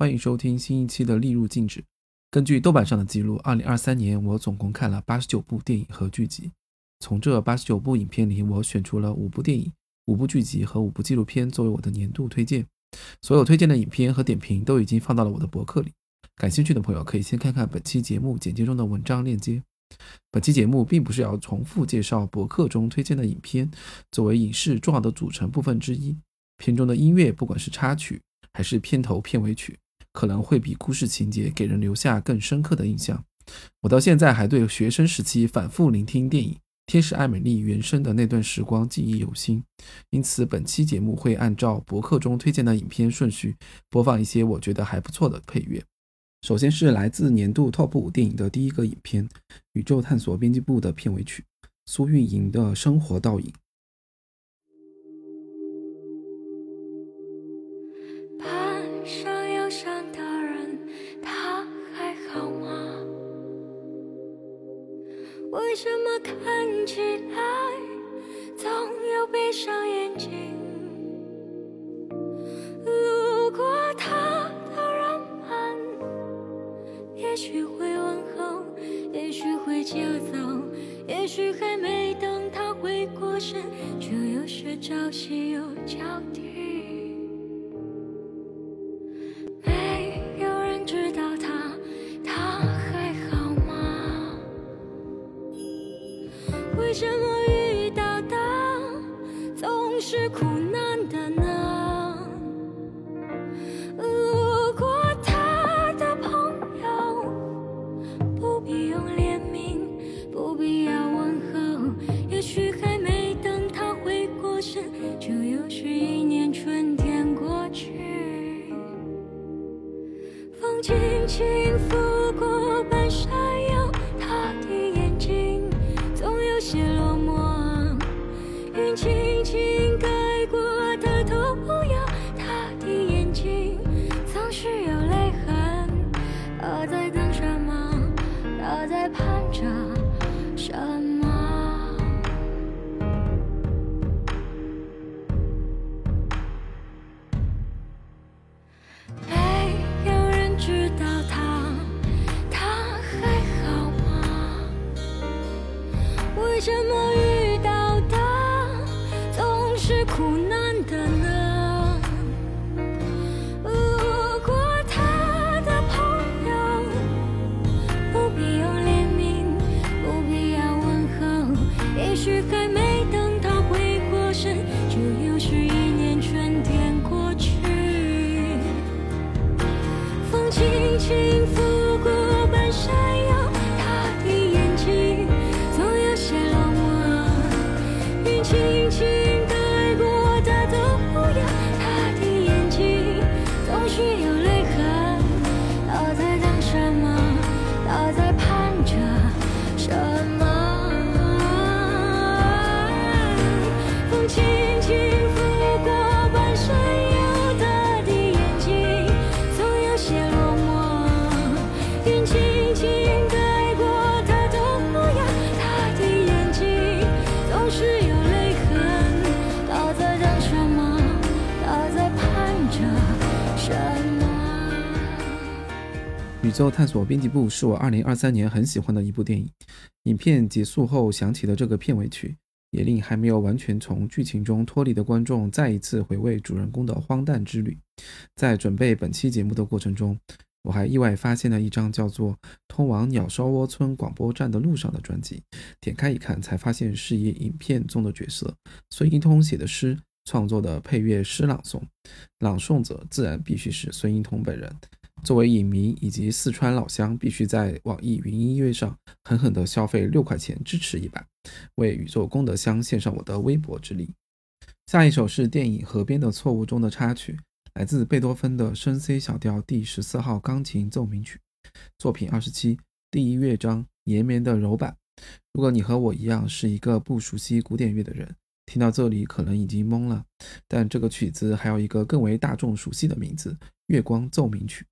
欢迎收听新一期的《利入禁止》。根据豆瓣上的记录，二零二三年我总共看了八十九部电影和剧集。从这八十九部影片里，我选出了五部电影、五部剧集和五部纪录片作为我的年度推荐。所有推荐的影片和点评都已经放到了我的博客里，感兴趣的朋友可以先看看本期节目简介中的文章链接。本期节目并不是要重复介绍博客中推荐的影片，作为影视重要的组成部分之一，片中的音乐，不管是插曲还是片头片尾曲，可能会比故事情节给人留下更深刻的印象。我到现在还对学生时期反复聆听电影《天使爱美丽》原声的那段时光记忆犹新，因此本期节目会按照博客中推荐的影片顺序播放一些我觉得还不错的配乐。首先是来自年度 TOP 五电影的第一个影片《宇宙探索编辑部》的片尾曲，苏运莹的生活倒影。为什么看起来总有闭上眼睛？路过他的人们，也许会问候，也许会就走，也许还没等他回过神，就又是朝夕又交替。是苦什么宇宙探索编辑部》是我2023年很喜欢的一部电影。影片结束后响起的这个片尾曲，也令还没有完全从剧情中脱离的观众再一次回味主人公的荒诞之旅。在准备本期节目的过程中，我还意外发现了一张叫做《通往鸟烧窝村广播站的路上》的专辑。点开一看，才发现是以影片中的角色孙一通写的诗创作的配乐诗朗诵，朗诵者自然必须是孙一通本人。作为影迷以及四川老乡，必须在网易云音乐上狠狠地消费六块钱支持一把，为宇宙功德箱献上我的微薄之力。下一首是电影《河边的错误》中的插曲，来自贝多芬的升 C 小调第十四号钢琴奏鸣曲，作品二十七，第一乐章延绵的柔板。如果你和我一样是一个不熟悉古典乐的人，听到这里可能已经懵了。但这个曲子还有一个更为大众熟悉的名字——月光奏鸣曲。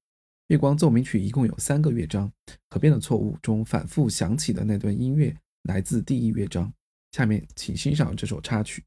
月光奏鸣曲一共有三个乐章，河边的错误中反复响起的那段音乐来自第一乐章。下面请欣赏这首插曲。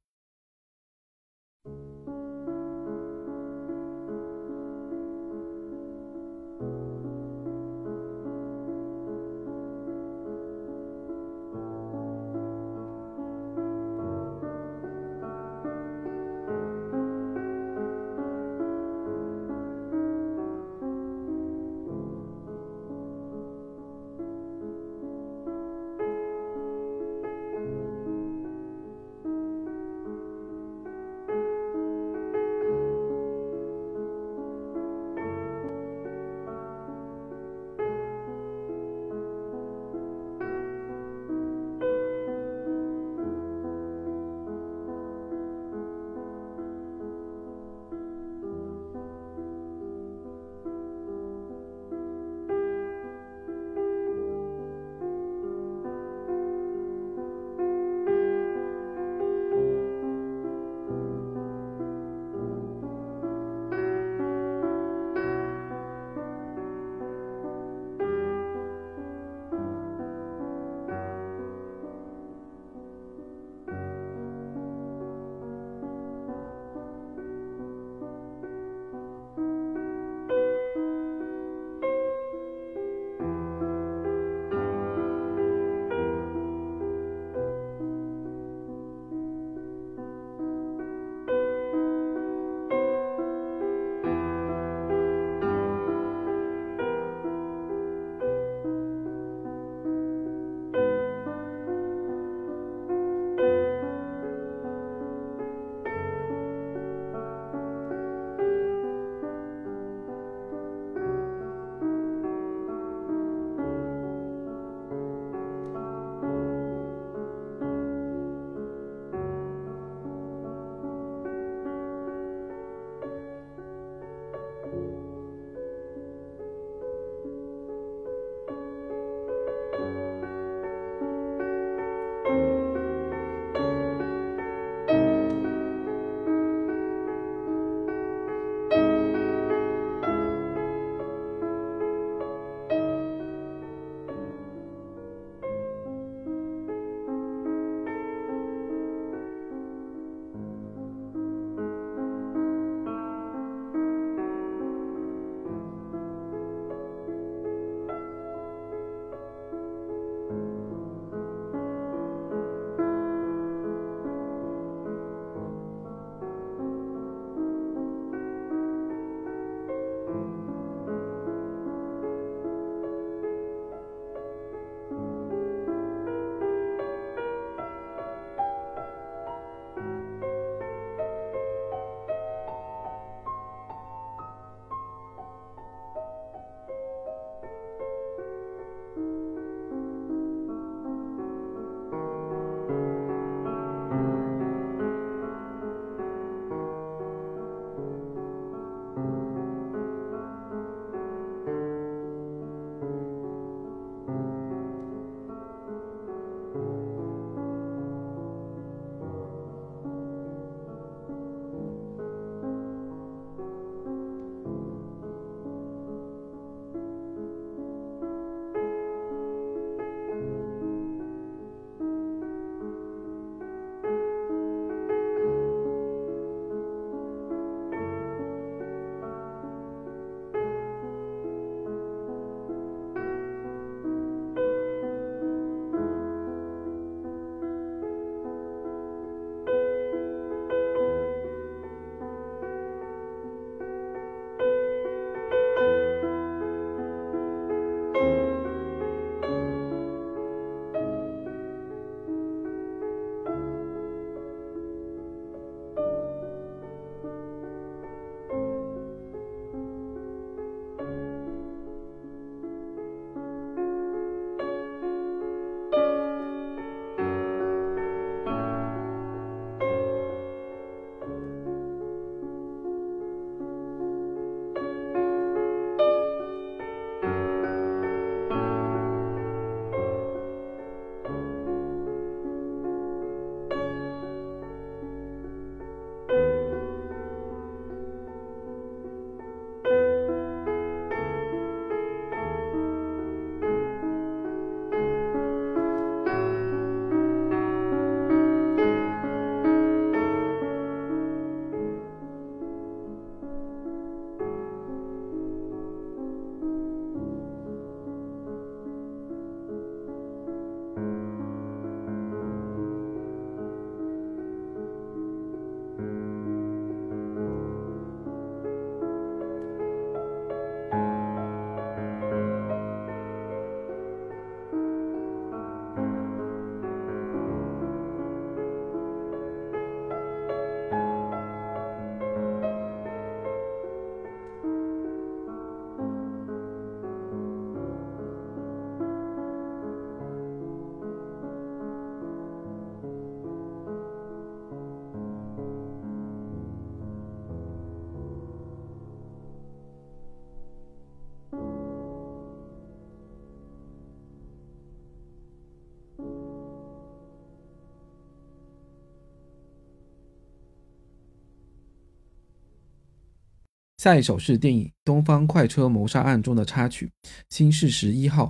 下一首是电影《东方快车谋杀案》中的插曲《新事实一号》，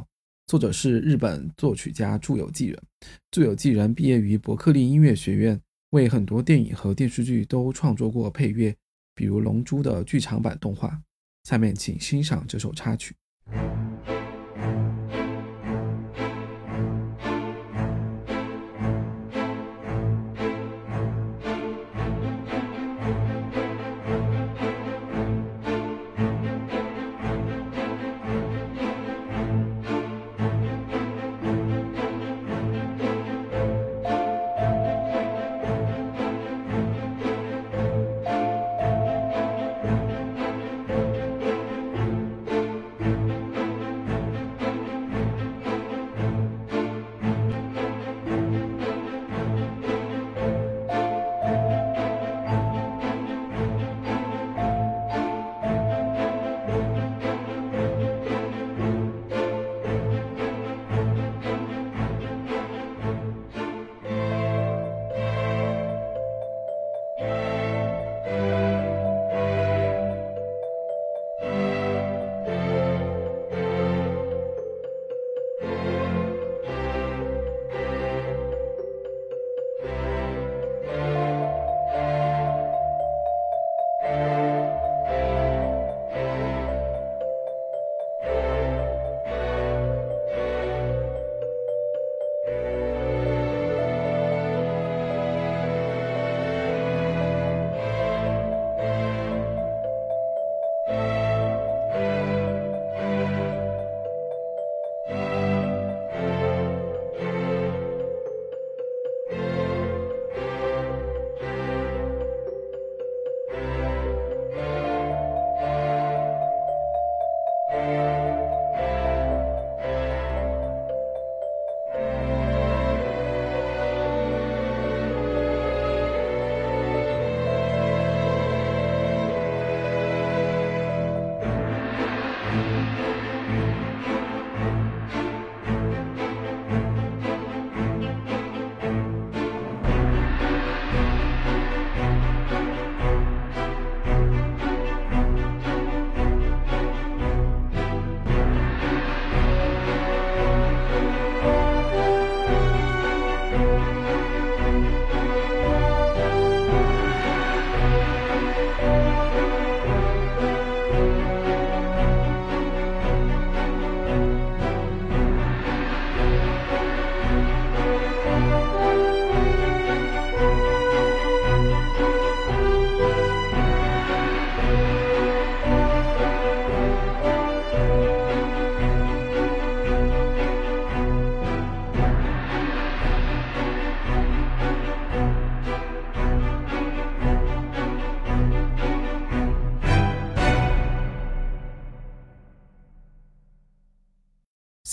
作者是日本作曲家住友纪人。住友纪人毕业于伯克利音乐学院，为很多电影和电视剧都创作过配乐，比如《龙珠》的剧场版动画。下面请欣赏这首插曲。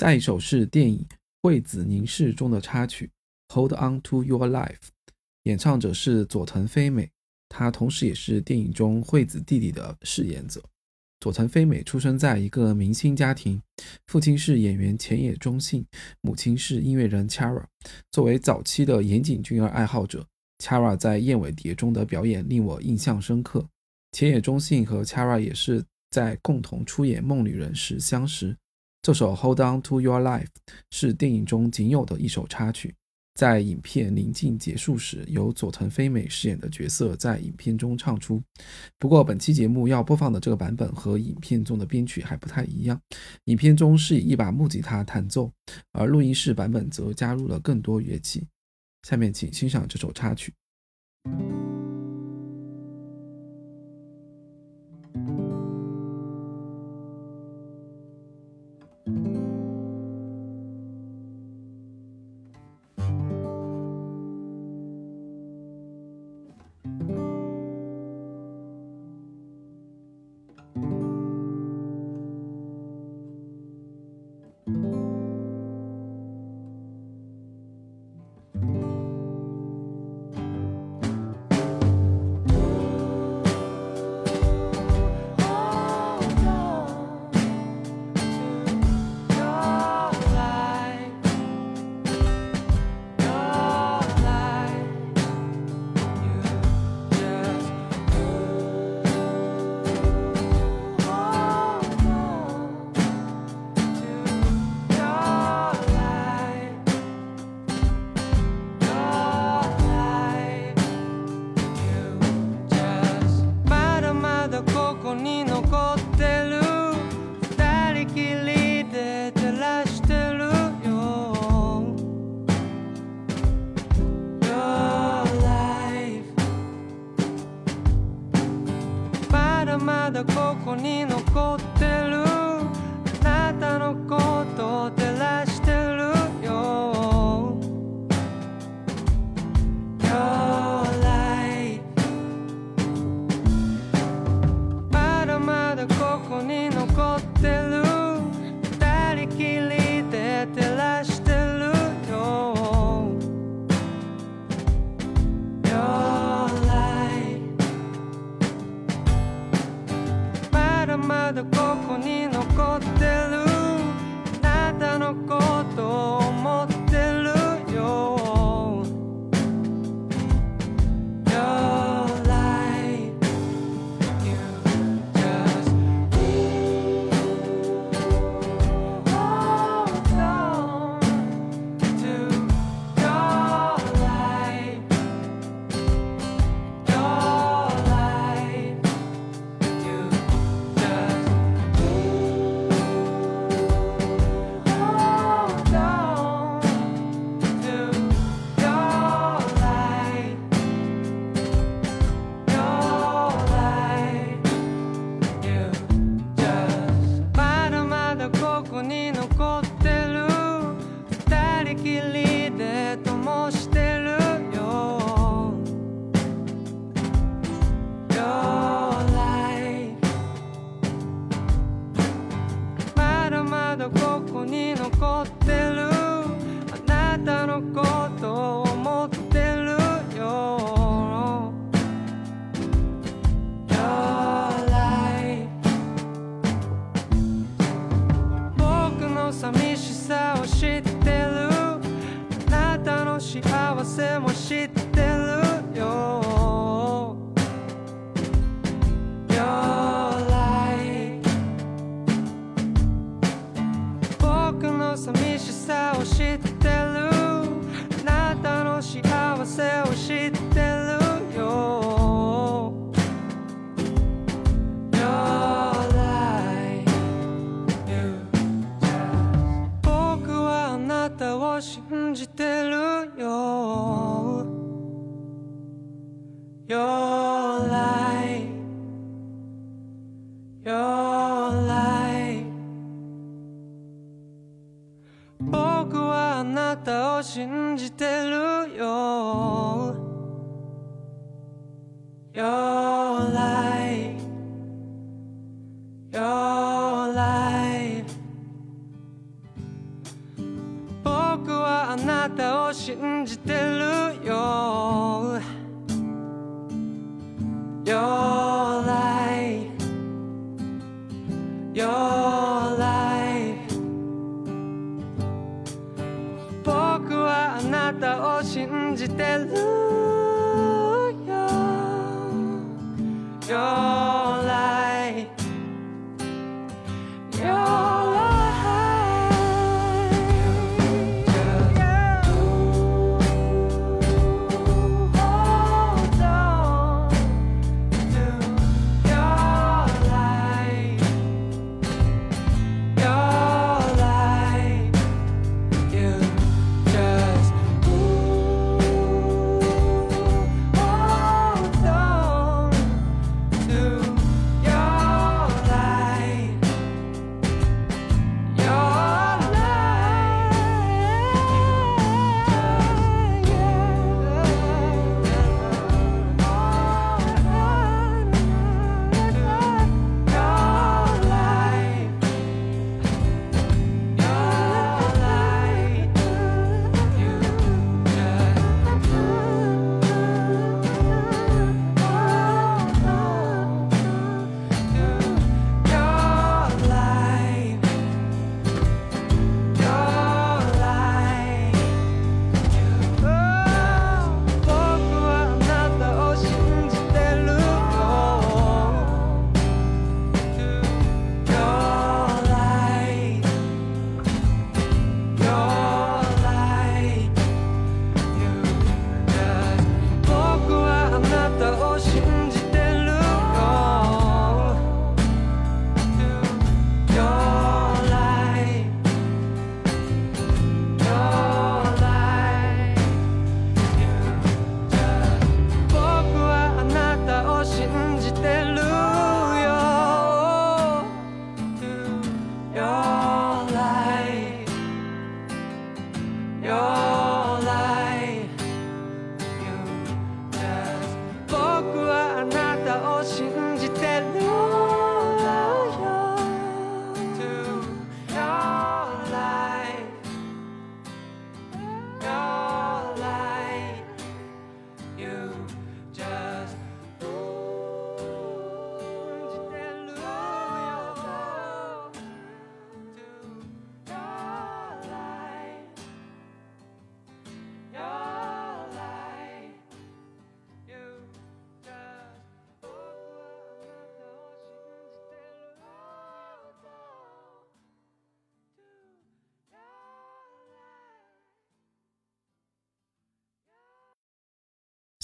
下一首是电影《惠子凝视》中的插曲《Hold On To Your Life》，演唱者是佐藤飞美，她同时也是电影中惠子弟弟的饰演者。佐藤飞美出生在一个明星家庭，父亲是演员浅野忠信，母亲是音乐人 Chara。作为早期的岩井俊二爱好者，Chara 在《燕尾蝶》中的表演令我印象深刻。浅野忠信和 Chara 也是在共同出演《梦旅人》时相识。这首《Hold On To Your Life》是电影中仅有的一首插曲，在影片临近结束时，由佐藤飞美饰演的角色在影片中唱出。不过，本期节目要播放的这个版本和影片中的编曲还不太一样。影片中是以一把木吉他弹奏，而录音室版本则加入了更多乐器。下面请欣赏这首插曲。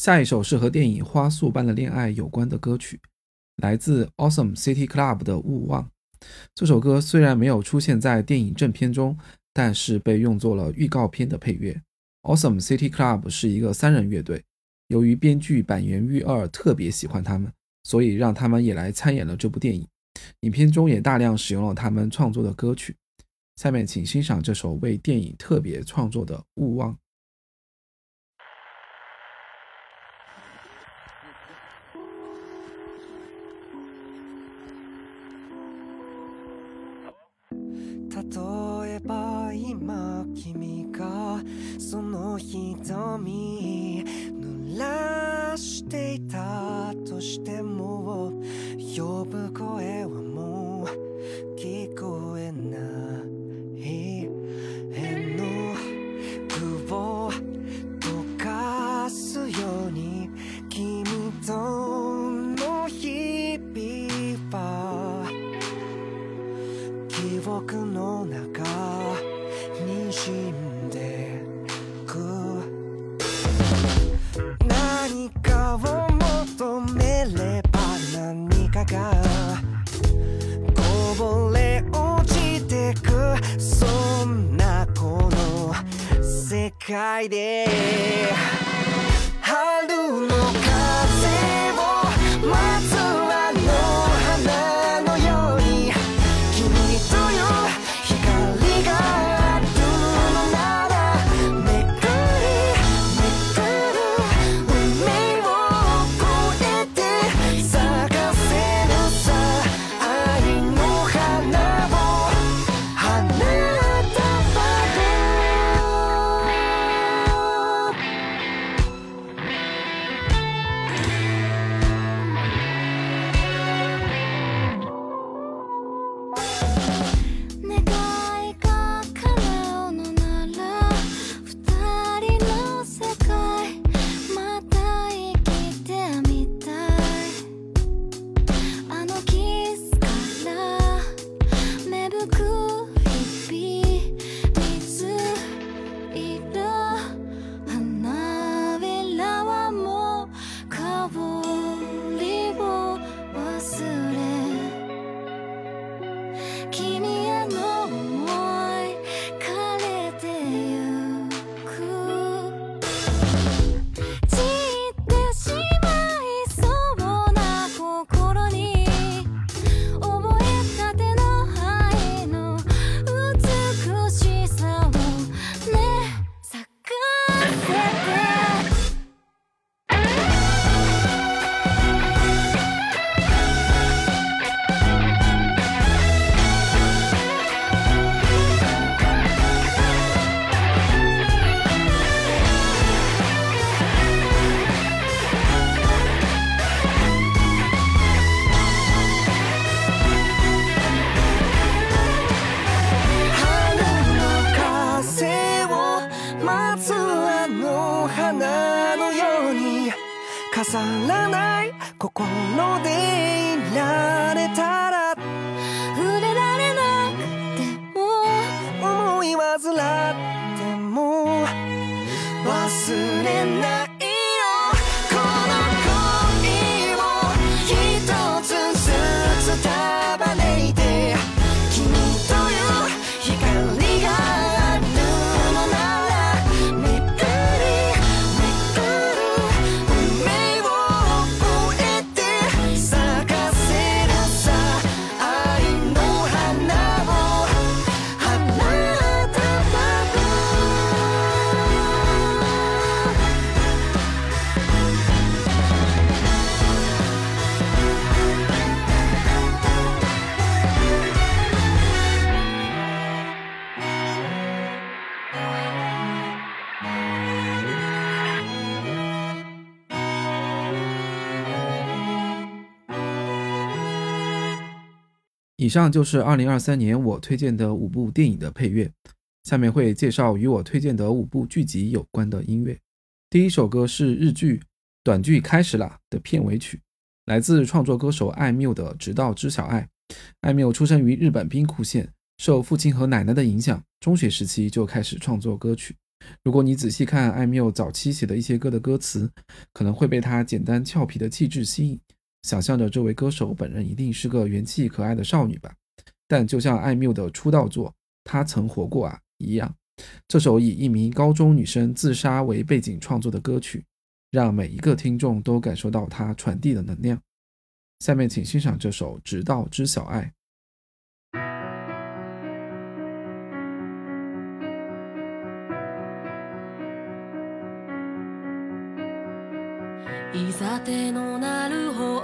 下一首是和电影《花束般的恋爱》有关的歌曲，来自 Awesome City Club 的《勿忘》。这首歌虽然没有出现在电影正片中，但是被用作了预告片的配乐。Awesome City Club 是一个三人乐队，由于编剧板垣裕二特别喜欢他们，所以让他们也来参演了这部电影。影片中也大量使用了他们创作的歌曲。下面请欣赏这首为电影特别创作的《勿忘》。その瞳濡らしていたとしても呼ぶ声はもう聞こえない。絵の具を溶かすように君とかいで以上就是2023年我推荐的五部电影的配乐，下面会介绍与我推荐的五部剧集有关的音乐。第一首歌是日剧《短剧开始啦》的片尾曲，来自创作歌手艾缪的《直到知晓爱》。艾缪出生于日本兵库县，受父亲和奶奶的影响，中学时期就开始创作歌曲。如果你仔细看艾缪早期写的一些歌的歌词，可能会被他简单俏皮的气质吸引。想象着这位歌手本人一定是个元气可爱的少女吧，但就像艾缪的出道作《她曾活过啊》一样，这首以一名高中女生自杀为背景创作的歌曲，让每一个听众都感受到它传递的能量。下面请欣赏这首《直到知晓爱》。いざ手のなる方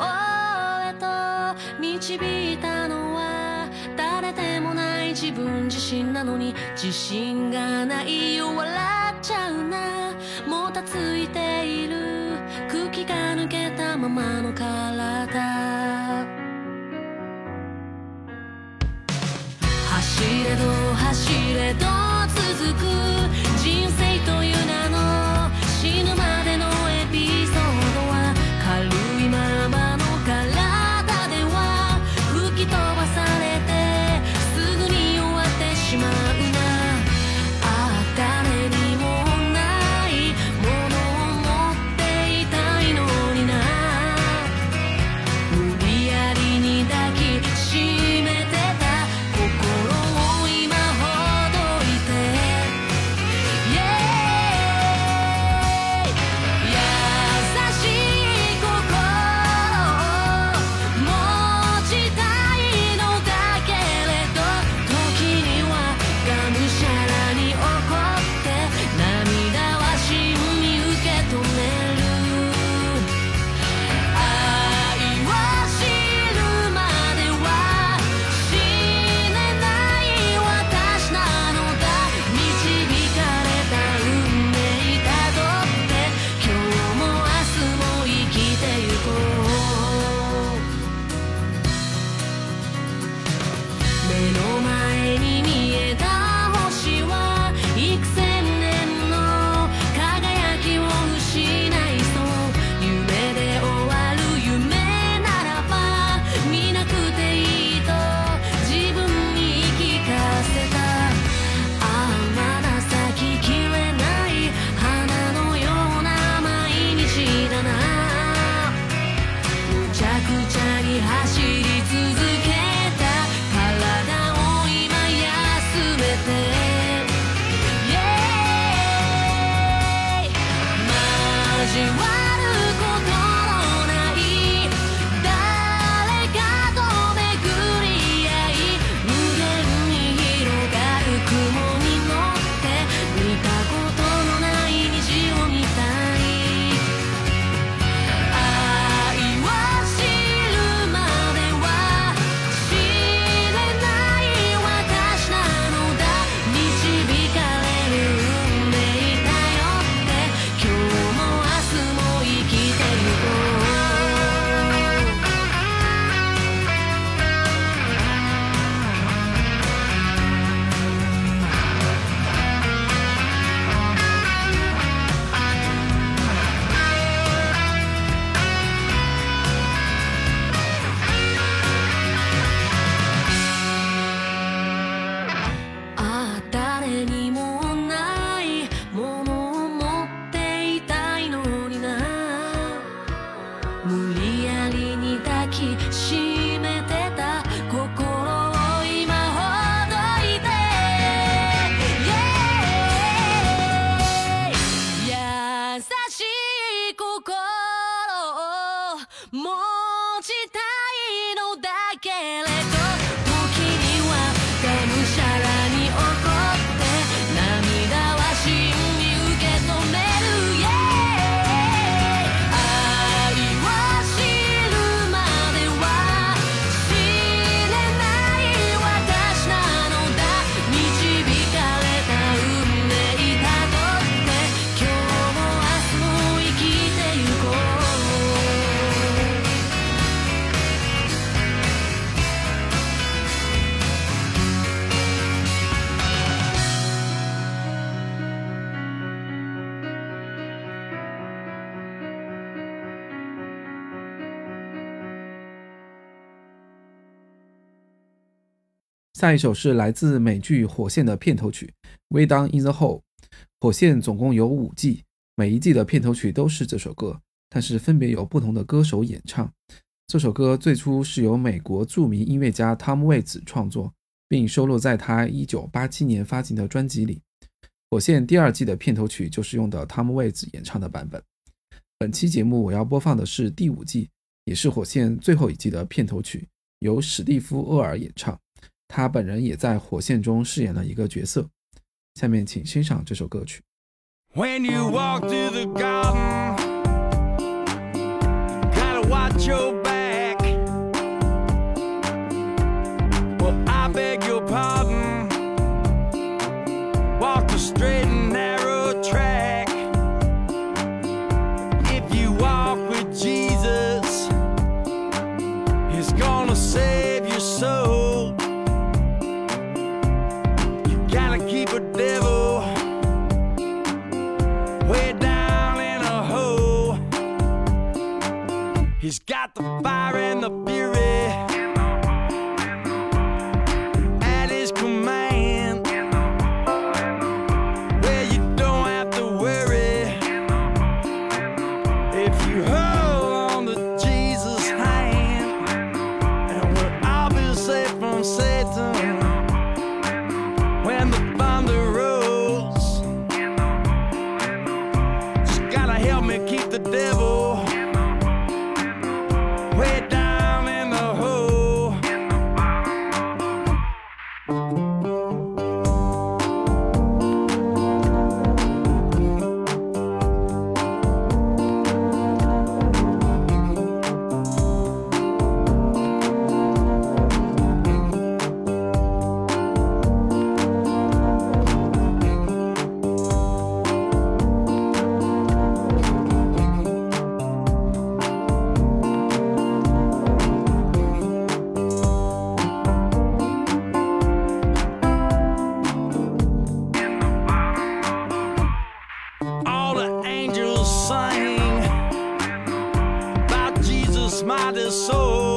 へと導いたのは誰でもない自分自信なのに自信がないよ笑っちゃうなもたついている空気が抜けたままの体走れど走れど続く下一首是来自美剧《火线》的片头曲《Way Down in the Hole》。火线总共有五季，每一季的片头曲都是这首歌，但是分别有不同的歌手演唱。这首歌最初是由美国著名音乐家 Tom Waits 创作，并收录在他1987年发行的专辑里。火线第二季的片头曲就是用的 Tom Waits 演唱的版本。本期节目我要播放的是第五季，也是火线最后一季的片头曲，由史蒂夫·厄尔演唱。他本人也在火线中饰演了一个角色。下面请欣赏这首歌曲。When you walk through the garden, gotta watch your He's got the fire and the My soul.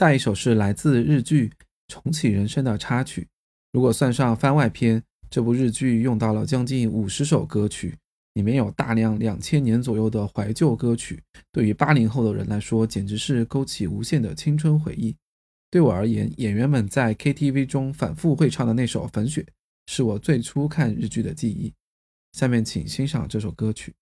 下一首是来自日剧《重启人生》的插曲。如果算上番外篇，这部日剧用到了将近五十首歌曲，里面有大量两千年左右的怀旧歌曲。对于八零后的人来说，简直是勾起无限的青春回忆。对我而言，演员们在 KTV 中反复会唱的那首《粉雪》，是我最初看日剧的记忆。下面请欣赏这首歌曲。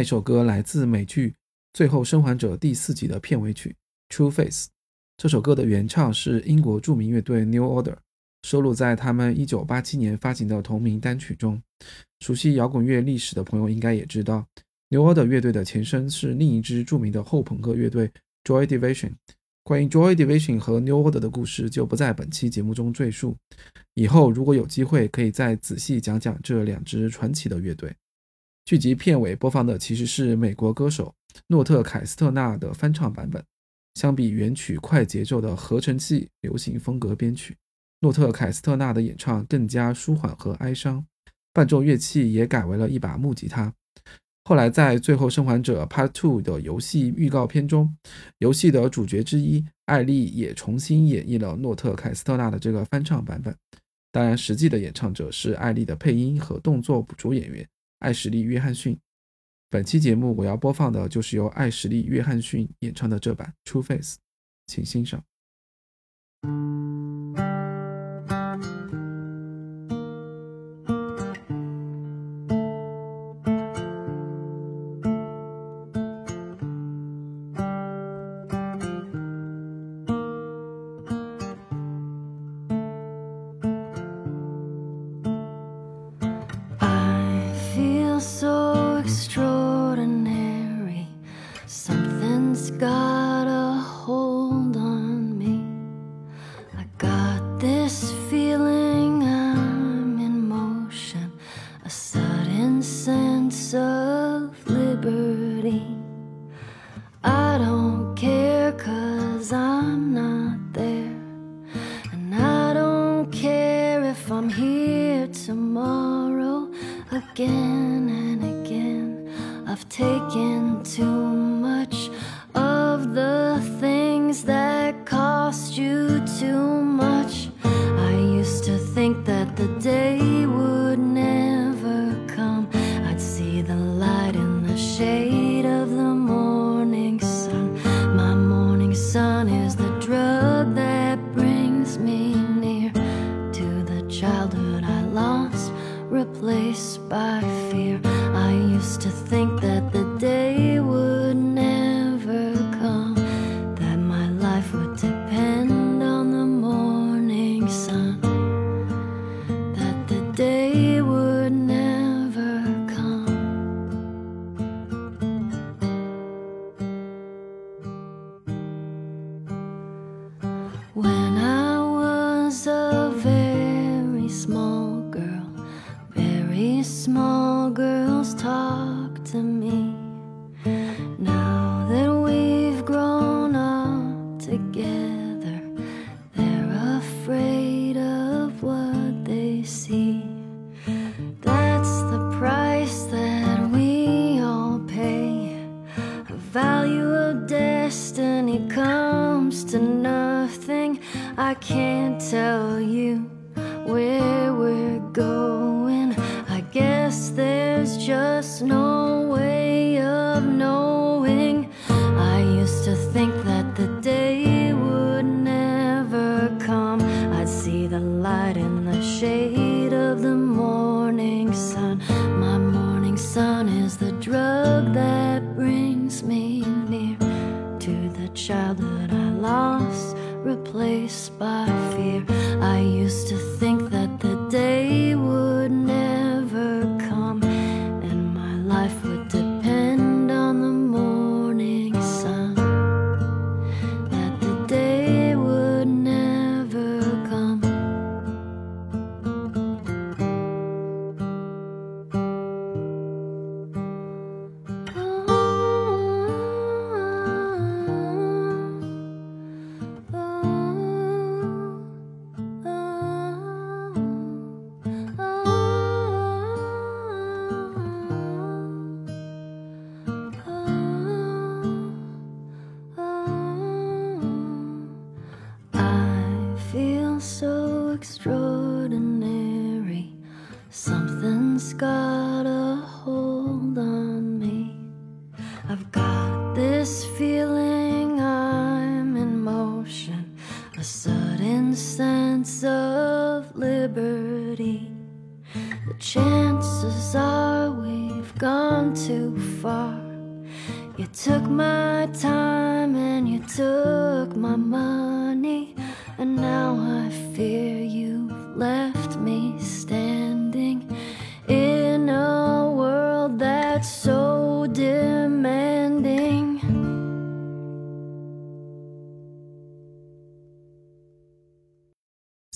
下一首歌来自美剧《最后生还者》第四集的片尾曲《True Face》。这首歌的原唱是英国著名乐队 New Order，收录在他们1987年发行的同名单曲中。熟悉摇滚乐历史的朋友应该也知道，New Order 乐队的前身是另一支著名的后朋克乐队 Joy Division。关于 Joy Division 和 New Order 的故事就不在本期节目中赘述，以后如果有机会可以再仔细讲讲这两支传奇的乐队。剧集片尾播放的其实是美国歌手诺特·凯斯特纳的翻唱版本。相比原曲快节奏的合成器流行风格编曲，诺特·凯斯特纳的演唱更加舒缓和哀伤，伴奏乐器也改为了一把木吉他。后来在《最后生还者 Part Two》的游戏预告片中，游戏的主角之一艾丽也重新演绎了诺特·凯斯特纳的这个翻唱版本。当然，实际的演唱者是艾丽的配音和动作捕捉演员艾什利·约翰逊。本期节目我要播放的就是由艾什利·约翰逊演唱的这版《True Face》，请欣赏。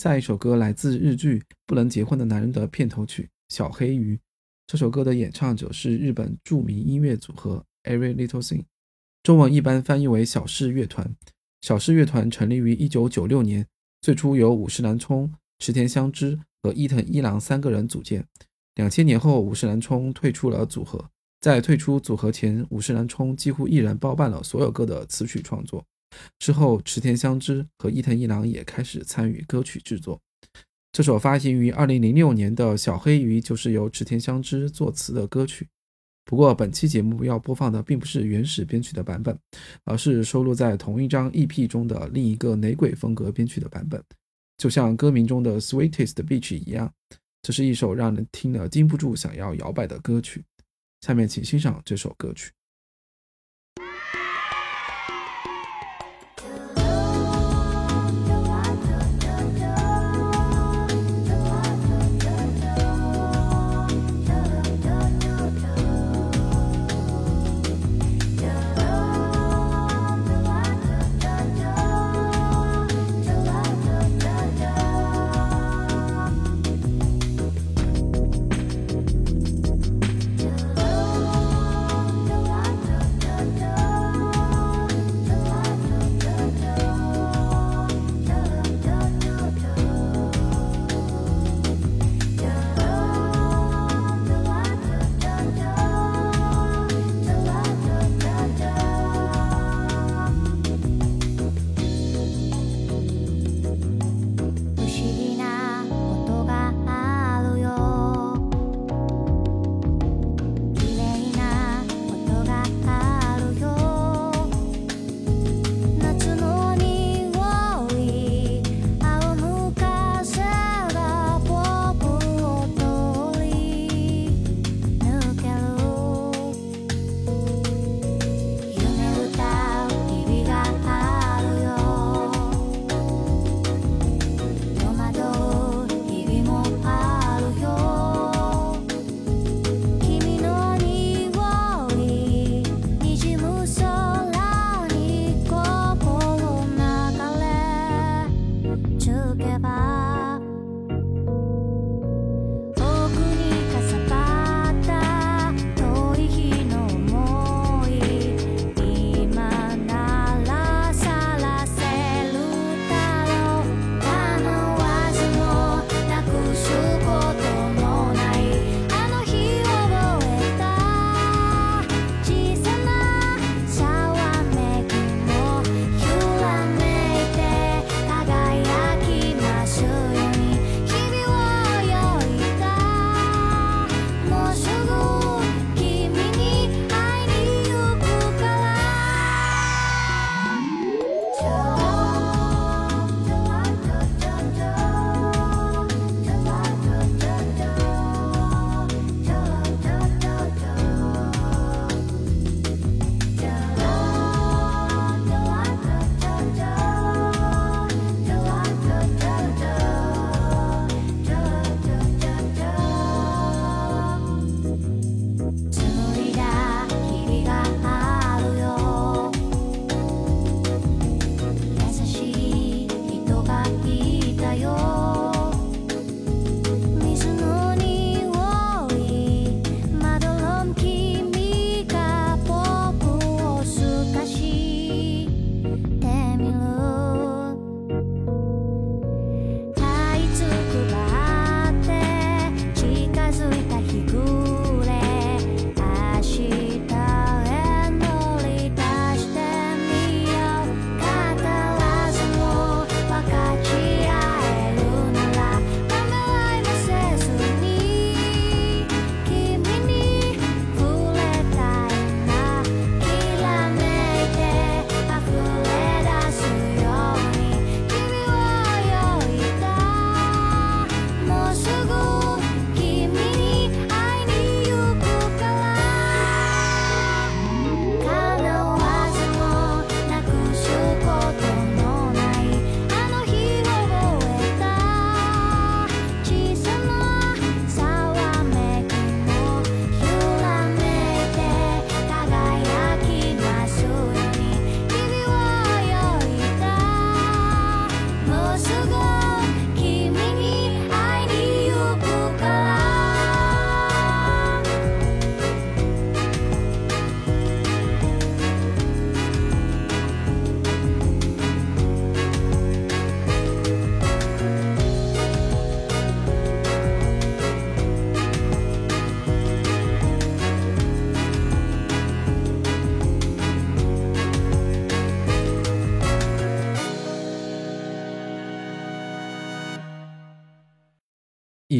下一首歌来自日剧《不能结婚的男人》的片头曲《小黑鱼》。这首歌的演唱者是日本著名音乐组合 Every Little Thing，中文一般翻译为小事乐团。小事乐团成立于1996年，最初由五十岚冲、池田香织和伊藤一郎三个人组建。两千年后，五十岚冲退出了组合。在退出组合前，五十岚冲几乎一人包办了所有歌的词曲创作。之后，池田香织和伊藤一郎也开始参与歌曲制作。这首发行于2006年的《小黑鱼》就是由池田香织作词的歌曲。不过，本期节目要播放的并不是原始编曲的版本，而是收录在同一张 EP 中的另一个雷鬼风格编曲的版本。就像歌名中的 “Sweetest Beach” 一样，这是一首让人听了禁不住想要摇摆的歌曲。下面请欣赏这首歌曲。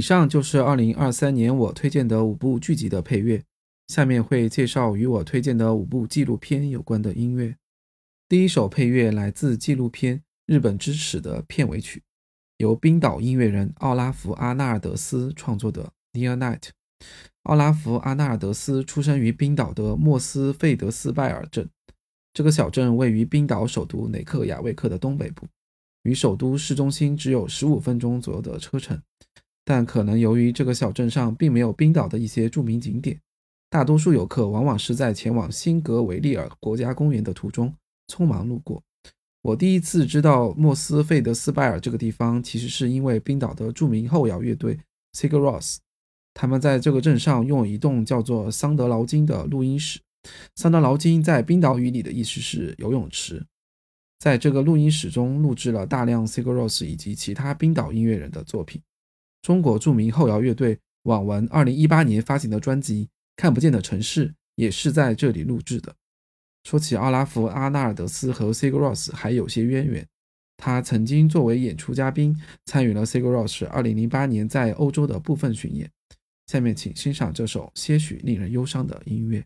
上就是2023年我推荐的五部剧集的配乐，下面会介绍与我推荐的五部纪录片有关的音乐。第一首配乐来自纪录片《日本之耻》的片尾曲，由冰岛音乐人奥拉弗·阿纳尔德斯创作的《Near Night》。奥拉弗·阿纳尔德斯出生于冰岛的莫斯费德斯拜尔镇，这个小镇位于冰岛首都雷克雅未克的东北部，与首都市中心只有十五分钟左右的车程。但可能由于这个小镇上并没有冰岛的一些著名景点，大多数游客往往是在前往辛格维利尔国家公园的途中匆忙路过。我第一次知道莫斯费德斯拜尔这个地方，其实是因为冰岛的著名后摇乐队 Sigur Rós，他们在这个镇上用一栋叫做桑德劳金的录音室。桑德劳金在冰岛语里的意思是游泳池。在这个录音室中录制了大量 Sigur Rós 以及其他冰岛音乐人的作品。中国著名后摇乐队网文2018年发行的专辑《看不见的城市》也是在这里录制的。说起奥拉夫·阿纳尔德斯和 Sigur Rós 还有些渊源，他曾经作为演出嘉宾参与了 Sigur Rós 2008年在欧洲的部分巡演。下面请欣赏这首些许令人忧伤的音乐。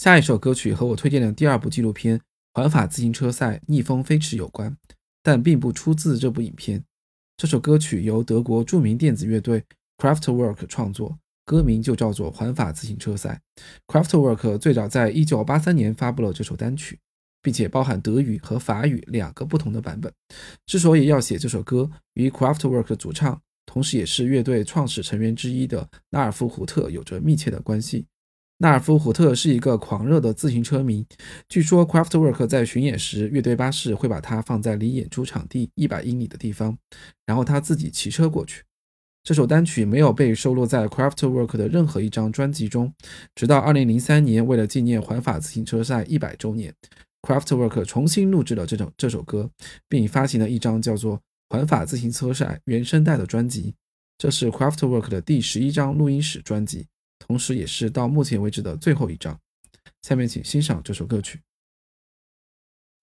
下一首歌曲和我推荐的第二部纪录片《环法自行车赛逆风飞驰》有关，但并不出自这部影片。这首歌曲由德国著名电子乐队 Kraftwerk 创作，歌名就叫做《环法自行车赛》。Kraftwerk 最早在1983年发布了这首单曲。并且包含德语和法语两个不同的版本。之所以要写这首歌，与 Kraftwerk 主唱，同时也是乐队创始成员之一的纳尔夫·胡特有着密切的关系。纳尔夫·胡特是一个狂热的自行车迷，据说，Craftwork 在巡演时，乐队巴士会把它放在离演出场地一百英里的地方，然后他自己骑车过去。这首单曲没有被收录在 Craftwork 的任何一张专辑中，直到2003年，为了纪念环法自行车赛一百周年，Craftwork 重新录制了这首这首歌，并发行了一张叫做《环法自行车赛原声带》的专辑。这是 Craftwork 的第十一张录音室专辑。同时，也是到目前为止的最后一张。下面，请欣赏这首歌曲。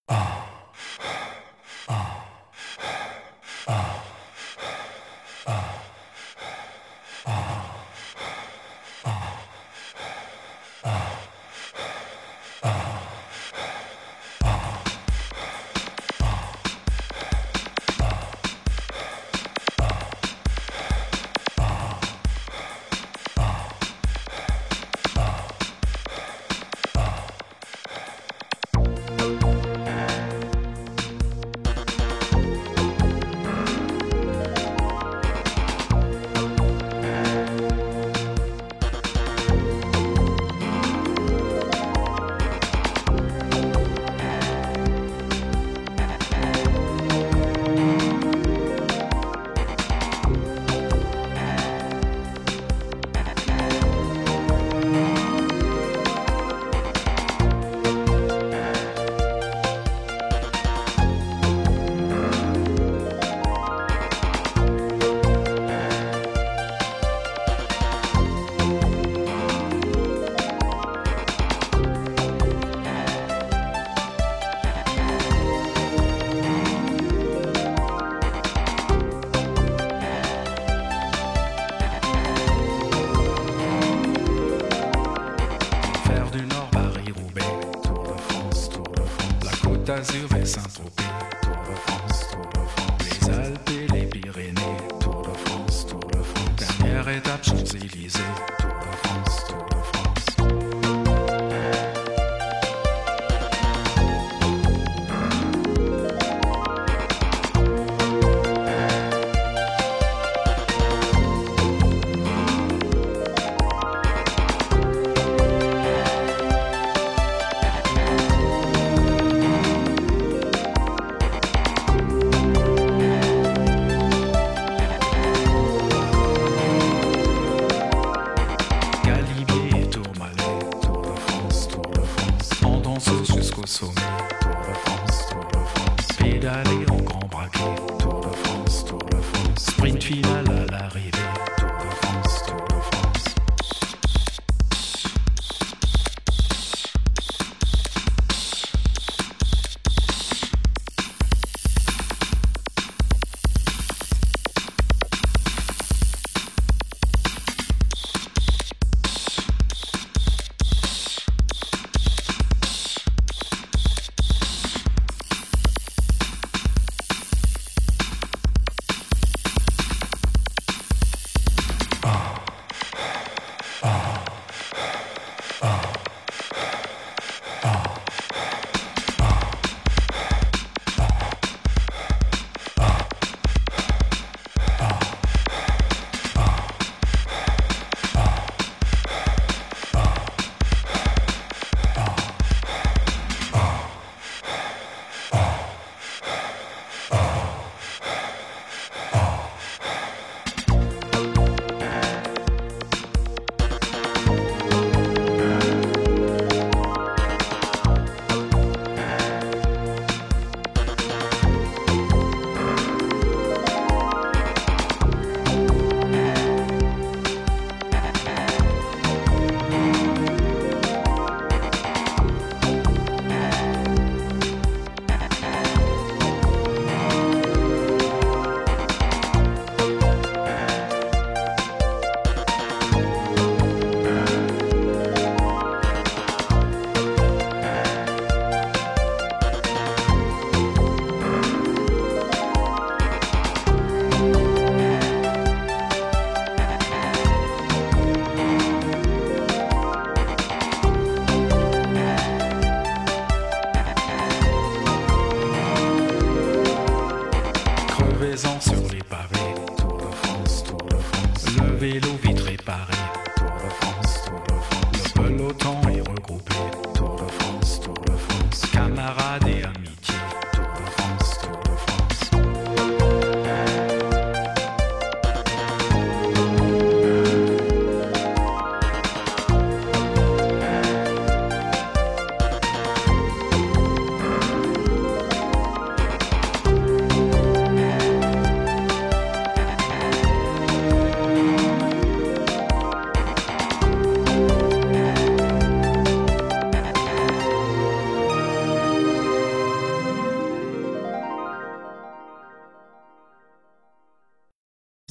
啊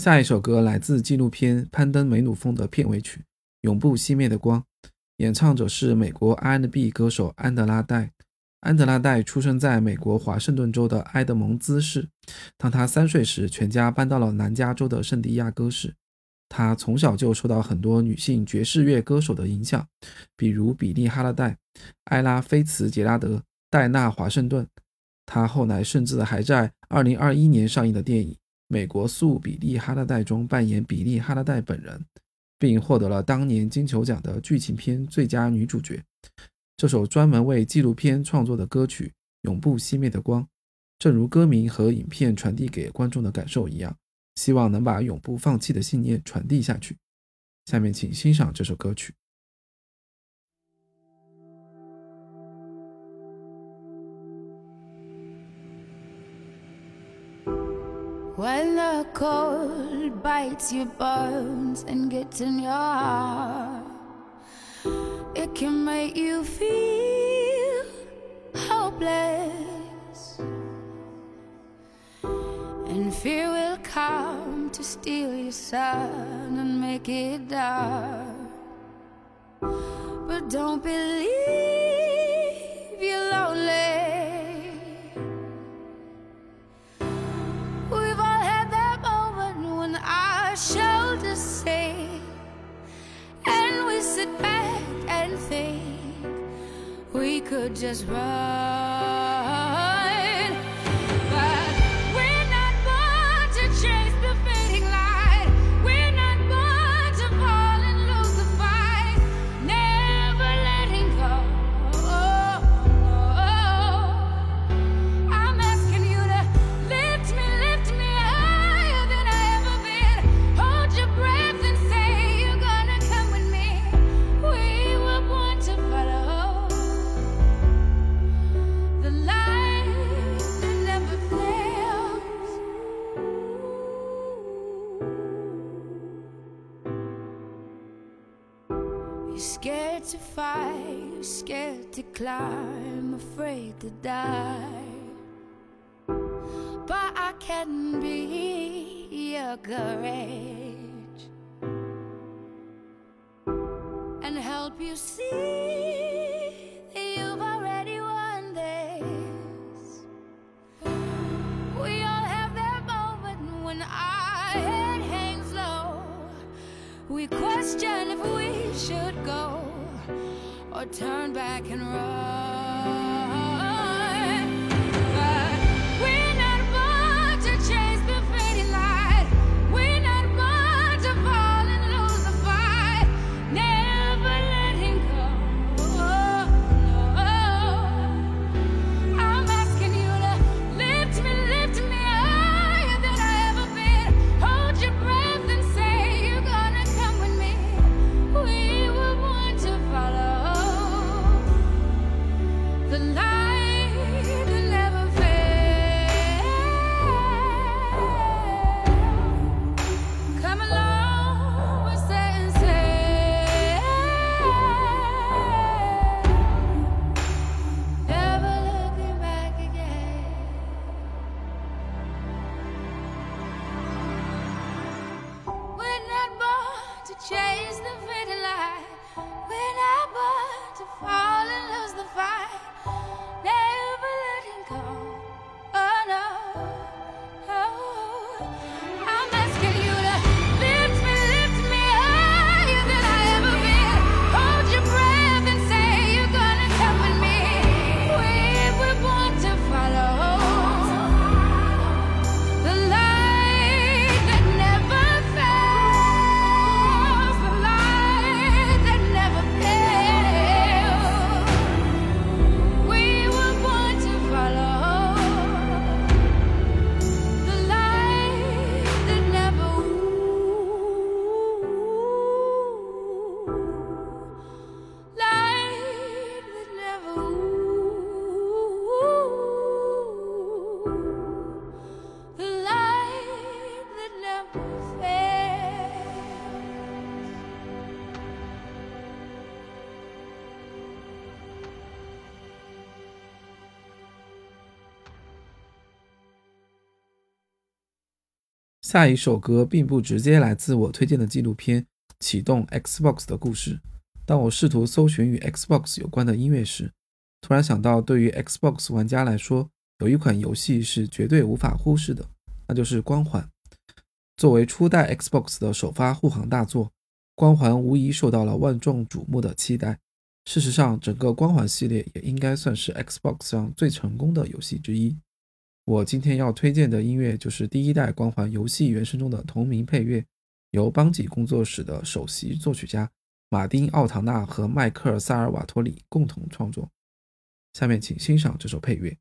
下一首歌来自纪录片《攀登梅鲁峰》的片尾曲《永不熄灭的光》，演唱者是美国 R&B 歌手安德拉戴。安德拉戴出生在美国华盛顿州的埃德蒙兹市。当他三岁时，全家搬到了南加州的圣地亚哥市。他从小就受到很多女性爵士乐歌手的影响，比如比利·哈勒戴、埃拉·菲茨杰拉德、戴娜·华盛顿。他后来甚至还在2021年上映的电影《美国素比利·哈勒戴》中扮演比利·哈勒戴本人，并获得了当年金球奖的剧情片最佳女主角。这首专门为纪录片创作的歌曲《永不熄灭的光》，正如歌名和影片传递给观众的感受一样，希望能把永不放弃的信念传递下去。下面请欣赏这首歌曲。When the cold bites your bones and gets in your heart, it can make you feel hopeless. And fear will come to steal your sun and make it dark. But don't believe you're could just run. Fight, scared to climb, afraid to die. But I can be your courage and help you see that you've already won this. We all have that moment when our head hangs low. We question if we should go or turn back and run. 下一首歌并不直接来自我推荐的纪录片《启动 Xbox》的故事。当我试图搜寻与 Xbox 有关的音乐时，突然想到，对于 Xbox 玩家来说，有一款游戏是绝对无法忽视的，那就是《光环》。作为初代 Xbox 的首发护航大作，《光环》无疑受到了万众瞩目的期待。事实上，整个《光环》系列也应该算是 Xbox 上最成功的游戏之一。我今天要推荐的音乐就是第一代《光环》游戏原声中的同名配乐，由邦吉工作室的首席作曲家马丁·奥唐纳和迈克尔·萨尔瓦托里共同创作。下面请欣赏这首配乐。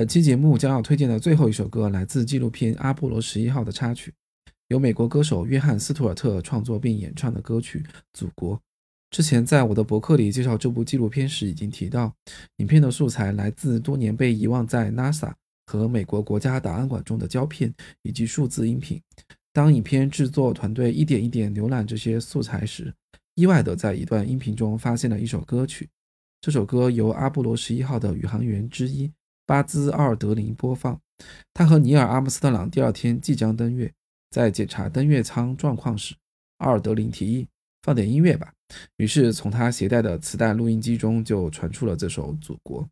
本期节目将要推荐的最后一首歌来自纪录片《阿波罗十一号》的插曲，由美国歌手约翰斯图尔特创作并演唱的歌曲《祖国》。之前在我的博客里介绍这部纪录片时已经提到，影片的素材来自多年被遗忘在 NASA 和美国国家档案馆中的胶片以及数字音频。当影片制作团队一点一点浏览这些素材时，意外的在一段音频中发现了一首歌曲。这首歌由阿波罗十一号的宇航员之一巴兹·奥尔德林播放。他和尼尔·阿姆斯特朗第二天即将登月，在检查登月舱状况时，奥尔德林提议放点音乐吧。于是从他携带的磁带录音机中就传出了这首《祖国》。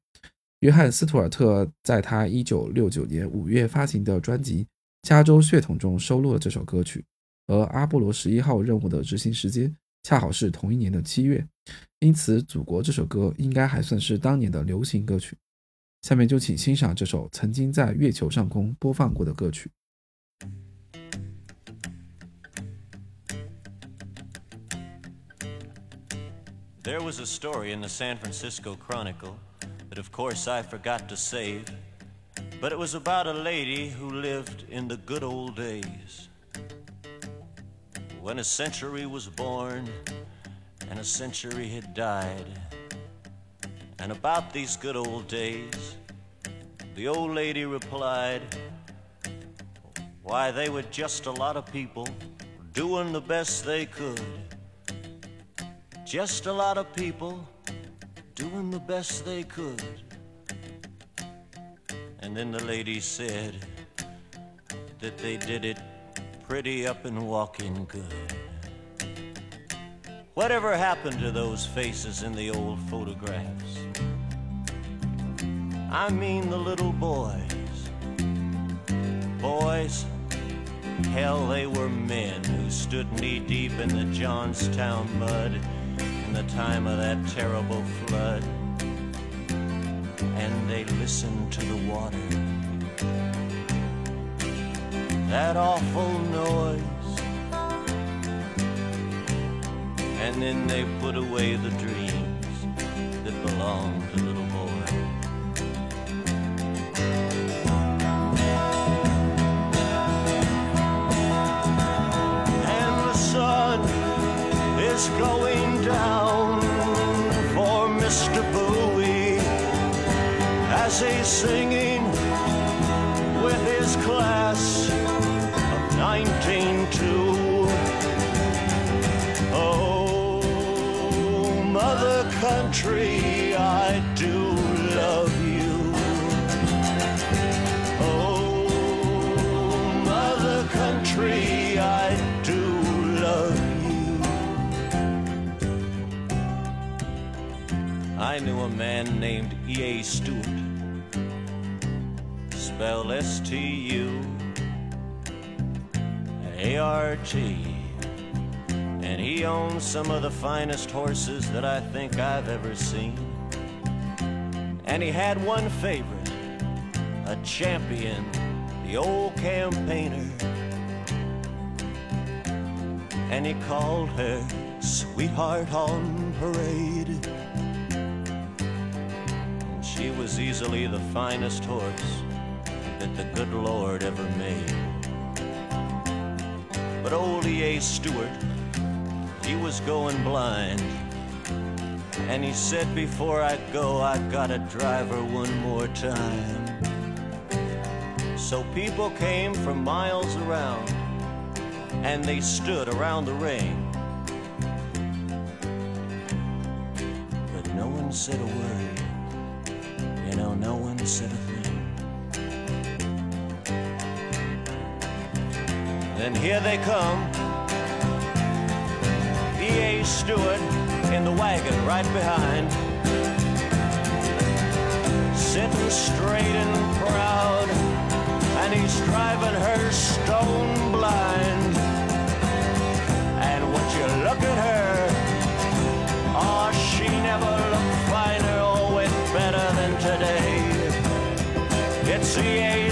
约翰·斯图尔特在他1969年5月发行的专辑《加州血统》中收录了这首歌曲，而阿波罗十一号任务的执行时间恰好是同一年的七月。因此，《祖国》这首歌应该还算是当年的流行歌曲。下面就请欣赏这首曾经在月球上空播放过的歌曲。 There was a story in the San Francisco Chronicle that, of course, I forgot to save, but it was about a lady who lived in the good old days. When a century was born and a century had died. And about these good old days, the old lady replied, Why, they were just a lot of people doing the best they could. Just a lot of people doing the best they could. And then the lady said that they did it pretty up and walking good. Whatever happened to those faces in the old photographs? I mean the little boys. Boys, hell, they were men who stood knee deep in the Johnstown mud in the time of that terrible flood. And they listened to the water. That awful noise. And then they put away the dreams that belonged going down for Mr. Bowie as he's singing with his class of 192. Oh, Mother Country, I knew a man named E.A. Stewart, spelled S T U A R T and he owns some of the finest horses that I think I've ever seen. And he had one favorite, a champion, the old campaigner. And he called her Sweetheart on Parade. She was easily the finest horse that the good Lord ever made. But old E.A. Stewart he was going blind. And he said, Before I go, I gotta drive her one more time. So people came from miles around, and they stood around the ring. But no one said a word. Said a thing. Then here they come. E.A. Stewart in the wagon right behind. Sitting straight and proud, and he's driving her stone blind. And would you look at her?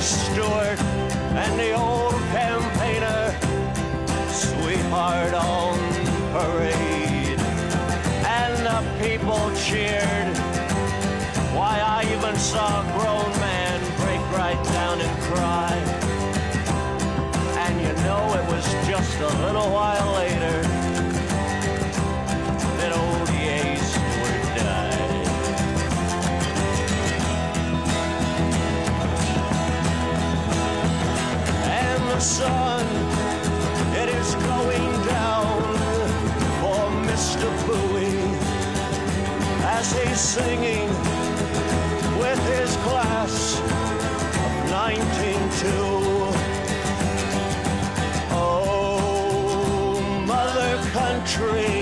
Stewart and the old campaigner, sweetheart on parade. And the people cheered. Why, I even saw a grown man break right down and cry. And you know, it was just a little while later. The sun, it is going down for Mr. Bowie as he's singing with his class of 192. Oh, Mother Country,